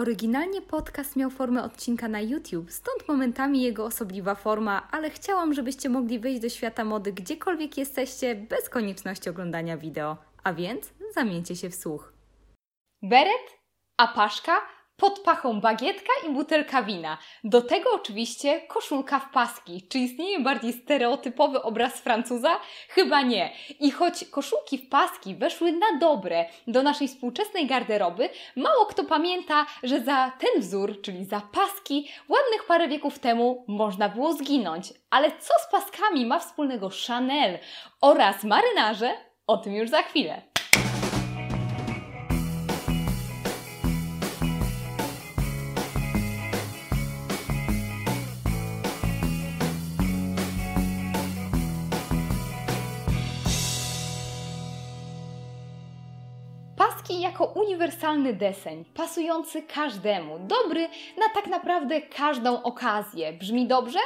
Oryginalnie podcast miał formę odcinka na YouTube, stąd momentami jego osobliwa forma, ale chciałam, żebyście mogli wejść do świata mody gdziekolwiek jesteście, bez konieczności oglądania wideo. A więc zamieńcie się w słuch. Beret, apaszka, pod pachą bagietka i butelka wina. Do tego oczywiście koszulka w paski. Czy istnieje bardziej stereotypowy obraz Francuza? Chyba nie. I choć koszulki w paski weszły na dobre do naszej współczesnej garderoby, mało kto pamięta, że za ten wzór, czyli za paski, ładnych parę wieków temu można było zginąć. Ale co z paskami ma wspólnego Chanel oraz marynarze? O tym już za chwilę. Jako uniwersalny deseń, pasujący każdemu, dobry na tak naprawdę każdą okazję. Brzmi dobrze?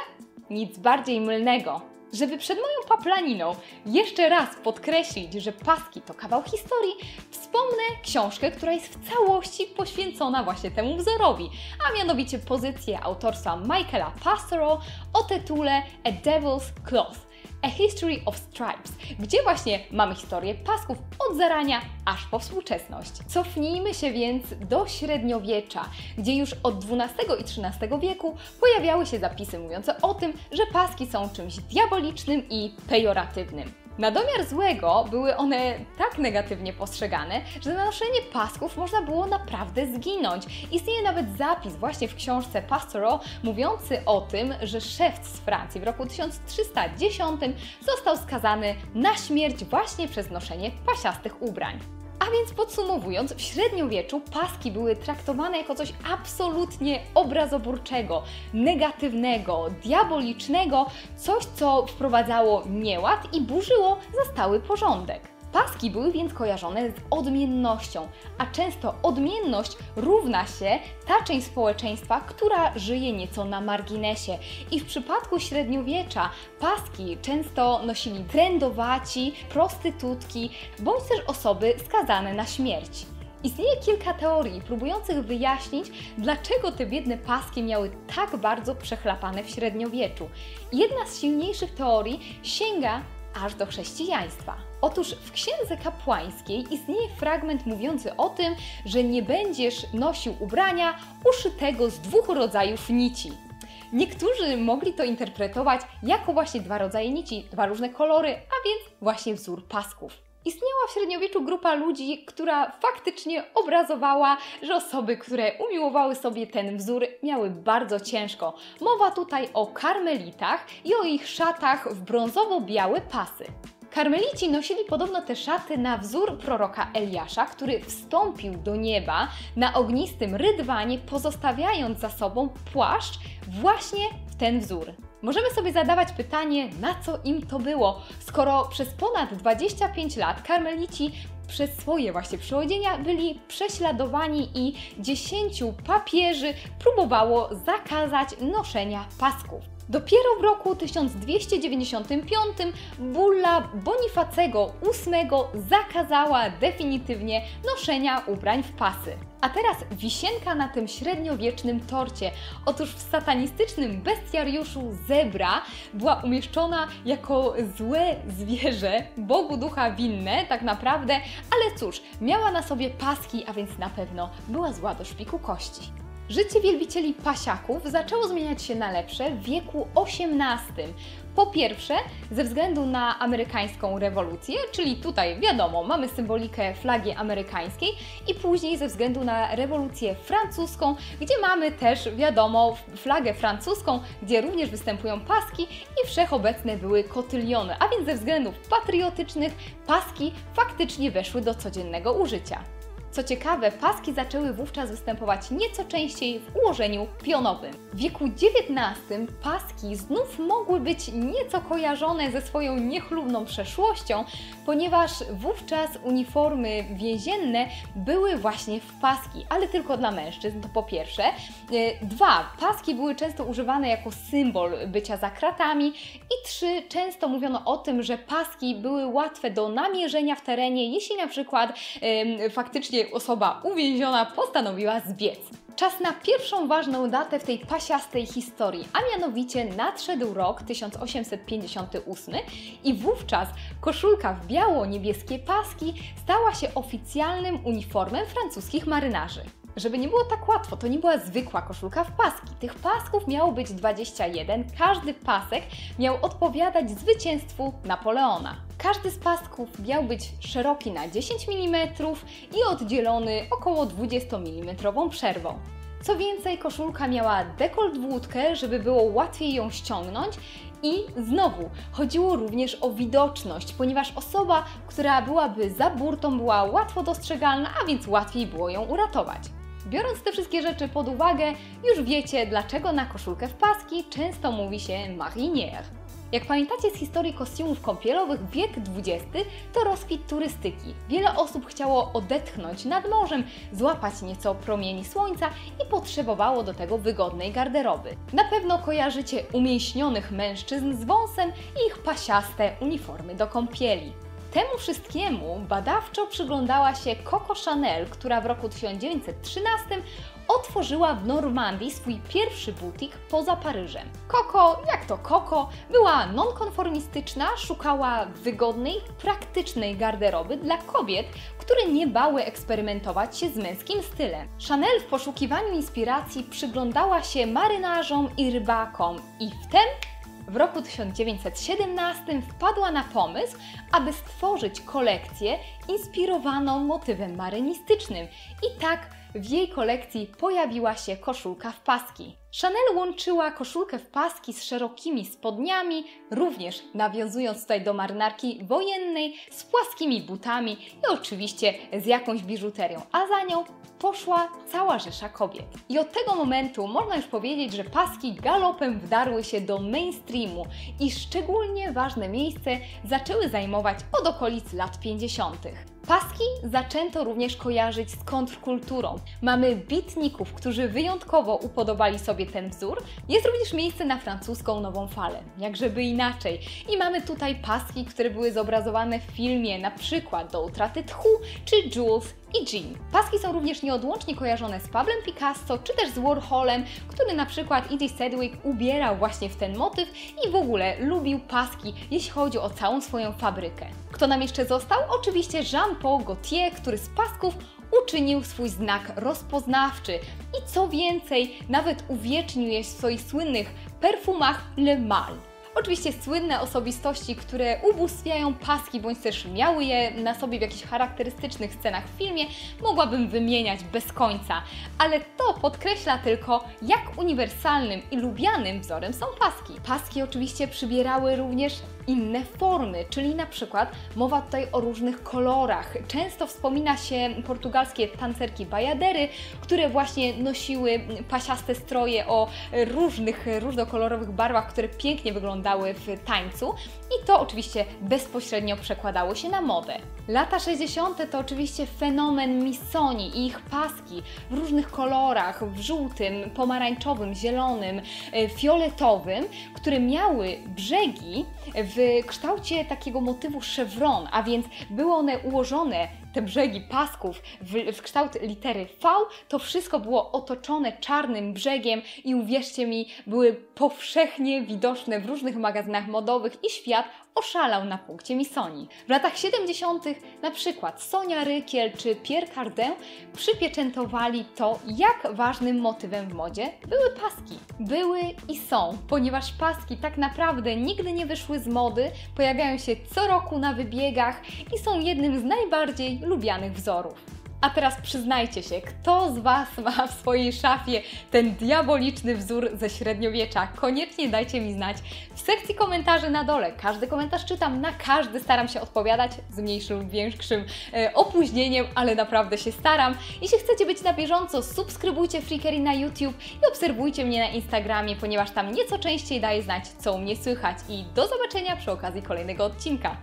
Nic bardziej mylnego. Żeby przed moją paplaniną jeszcze raz podkreślić, że paski to kawał historii, wspomnę książkę, która jest w całości poświęcona właśnie temu wzorowi, a mianowicie pozycję autorstwa Michaela Pastoro o tytule A Devil's Cloth. A History of Stripes, gdzie właśnie mamy historię pasków od zarania aż po współczesność. Cofnijmy się więc do średniowiecza, gdzie już od XII i XIII wieku pojawiały się zapisy mówiące o tym, że paski są czymś diabolicznym i pejoratywnym. Na domiar złego były one tak negatywnie postrzegane, że na noszenie pasków można było naprawdę zginąć. Istnieje nawet zapis właśnie w książce Pastoro mówiący o tym, że szewc z Francji w roku 1310 został skazany na śmierć właśnie przez noszenie pasiastych ubrań. A więc podsumowując, w średniowieczu paski były traktowane jako coś absolutnie obrazoburczego, negatywnego, diabolicznego, coś co wprowadzało nieład i burzyło za stały porządek. Paski były więc kojarzone z odmiennością, a często odmienność równa się ta część społeczeństwa, która żyje nieco na marginesie. I w przypadku średniowiecza paski często nosili trendowaci, prostytutki bądź też osoby skazane na śmierć. Istnieje kilka teorii próbujących wyjaśnić, dlaczego te biedne paski miały tak bardzo przechlapane w średniowieczu. Jedna z silniejszych teorii sięga aż do chrześcijaństwa. Otóż w księdze kapłańskiej istnieje fragment mówiący o tym, że nie będziesz nosił ubrania uszytego z dwóch rodzajów nici. Niektórzy mogli to interpretować jako właśnie dwa rodzaje nici, dwa różne kolory, a więc właśnie wzór pasków. Istniała w średniowieczu grupa ludzi, która faktycznie obrazowała, że osoby, które umiłowały sobie ten wzór, miały bardzo ciężko. Mowa tutaj o karmelitach i o ich szatach w brązowo-białe pasy. Karmelici nosili podobno te szaty na wzór proroka Eliasza, który wstąpił do nieba na ognistym rydwanie, pozostawiając za sobą płaszcz właśnie w ten wzór. Możemy sobie zadawać pytanie, na co im to było, skoro przez ponad 25 lat karmelici przez swoje właśnie przyodzienia byli prześladowani i dziesięciu papieży próbowało zakazać noszenia pasków. Dopiero w roku 1295 bulla Bonifacego VIII zakazała definitywnie noszenia ubrań w pasy. A teraz wisienka na tym średniowiecznym torcie. Otóż w satanistycznym bestiariuszu zebra była umieszczona jako złe zwierzę, Bogu ducha winne tak naprawdę, ale cóż, miała na sobie paski, a więc na pewno była zła do szpiku kości. Życie wielbicieli pasiaków zaczęło zmieniać się na lepsze w wieku XVIII. Po pierwsze, ze względu na amerykańską rewolucję, czyli tutaj wiadomo, mamy symbolikę flagi amerykańskiej, i później ze względu na rewolucję francuską, gdzie mamy też wiadomo flagę francuską, gdzie również występują paski i wszechobecne były kotyliony, a więc ze względów patriotycznych paski faktycznie weszły do codziennego użycia. Co ciekawe, paski zaczęły wówczas występować nieco częściej w ułożeniu pionowym. W wieku XIX paski znów mogły być nieco kojarzone ze swoją niechlubną przeszłością, ponieważ wówczas uniformy więzienne były właśnie w paski, ale tylko dla mężczyzn, to po pierwsze. E, dwa, paski były często używane jako symbol bycia za kratami i trzy, często mówiono o tym, że paski były łatwe do namierzenia w terenie, jeśli na przykład faktycznie osoba uwięziona postanowiła zbiec. Czas na pierwszą ważną datę w tej pasiastej historii, a mianowicie nadszedł rok 1858 i wówczas koszulka w biało-niebieskie paski stała się oficjalnym uniformem francuskich marynarzy. Żeby nie było tak łatwo, to nie była zwykła koszulka w paski. Tych pasków miało być 21, każdy pasek miał odpowiadać zwycięstwu Napoleona. Każdy z pasków miał być szeroki na 10 mm i oddzielony około 20 mm przerwą. Co więcej, koszulka miała dekolt włódkę, żeby było łatwiej ją ściągnąć i znowu chodziło również o widoczność, ponieważ osoba, która byłaby za burtą była łatwo dostrzegalna, a więc łatwiej było ją uratować. Biorąc te wszystkie rzeczy pod uwagę, już wiecie, dlaczego na koszulkę w paski często mówi się marinière. Jak pamiętacie z historii kostiumów kąpielowych, wiek XX to rozkwit turystyki. Wiele osób chciało odetchnąć nad morzem, złapać nieco promieni słońca i potrzebowało do tego wygodnej garderoby. Na pewno kojarzycie umięśnionych mężczyzn z wąsem i ich pasiaste uniformy do kąpieli. Temu wszystkiemu badawczo przyglądała się Coco Chanel, która w roku 1913 otworzyła w Normandii swój pierwszy butik poza Paryżem. Coco, jak to Coco, była nonkonformistyczna, szukała wygodnej, praktycznej garderoby dla kobiet, które nie bały eksperymentować się z męskim stylem. Chanel w poszukiwaniu inspiracji przyglądała się marynarzom i rybakom i wtem w roku 1917 wpadła na pomysł, aby stworzyć kolekcję inspirowaną motywem marynistycznym i tak w jej kolekcji pojawiła się koszulka w paski. Chanel łączyła koszulkę w paski z szerokimi spodniami, również nawiązując tutaj do marynarki wojennej, z płaskimi butami i oczywiście z jakąś biżuterią, a za nią poszła cała rzesza kobiet. I od tego momentu można już powiedzieć, że paski galopem wdarły się do mainstreamu i szczególnie ważne miejsce zaczęły zajmować od okolic lat 50. Paski zaczęto również kojarzyć z kontrkulturą. Mamy bitników, którzy wyjątkowo upodobali sobie ten wzór. Jest również miejsce na francuską nową falę, jakżeby inaczej. I mamy tutaj paski, które były zobrazowane w filmie, na przykład do utraty tchu czy Jules i Jean. Paski są również nieodłącznie kojarzone z Pablem Picasso czy też z Warholem, który na przykład E.J. Sedgwick ubierał właśnie w ten motyw i w ogóle lubił paski, jeśli chodzi o całą swoją fabrykę. Kto nam jeszcze został? Oczywiście Jean-Paul Gaultier, który z pasków uczynił swój znak rozpoznawczy i co więcej, nawet uwiecznił je w swoich słynnych perfumach Le Mal. Oczywiście słynne osobistości, które ubóstwiają paski, bądź też miały je na sobie w jakichś charakterystycznych scenach w filmie, mogłabym wymieniać bez końca, ale to podkreśla tylko, jak uniwersalnym i lubianym wzorem są paski. Paski oczywiście przybierały również inne formy, czyli na przykład mowa tutaj o różnych kolorach. Często wspomina się portugalskie tancerki bajadery, które właśnie nosiły pasiaste stroje o różnych, różnokolorowych barwach, które pięknie wyglądały w tańcu i to oczywiście bezpośrednio przekładało się na modę. Lata 60. to oczywiście fenomen misoni i ich paski w różnych kolorach, w żółtym, pomarańczowym, zielonym, e, fioletowym, które miały brzegi w kształcie takiego motywu chevron, a więc były one ułożone te brzegi pasków w, w, kształt litery V, to wszystko było otoczone czarnym brzegiem i uwierzcie mi, były powszechnie widoczne w różnych magazynach modowych i świat oszalał na punkcie Misoni. W latach 70. na przykład Sonia Rykiel czy Pierre Cardin przypieczętowali to, jak ważnym motywem w modzie były paski. Były i są, ponieważ paski tak naprawdę nigdy nie wyszły z mody, pojawiają się co roku na wybiegach i są jednym z najbardziej lubianych wzorów. A teraz przyznajcie się, kto z Was ma w swojej szafie ten diaboliczny wzór ze średniowiecza? Koniecznie dajcie mi znać w sekcji komentarzy na dole. Każdy komentarz czytam, na każdy staram się odpowiadać z mniejszym lub większym e, opóźnieniem, ale naprawdę się staram. Jeśli chcecie być na bieżąco, subskrybujcie Freakery na YouTube i obserwujcie mnie na Instagramie, ponieważ tam nieco częściej daję znać, co u mnie słychać. I do zobaczenia przy okazji kolejnego odcinka.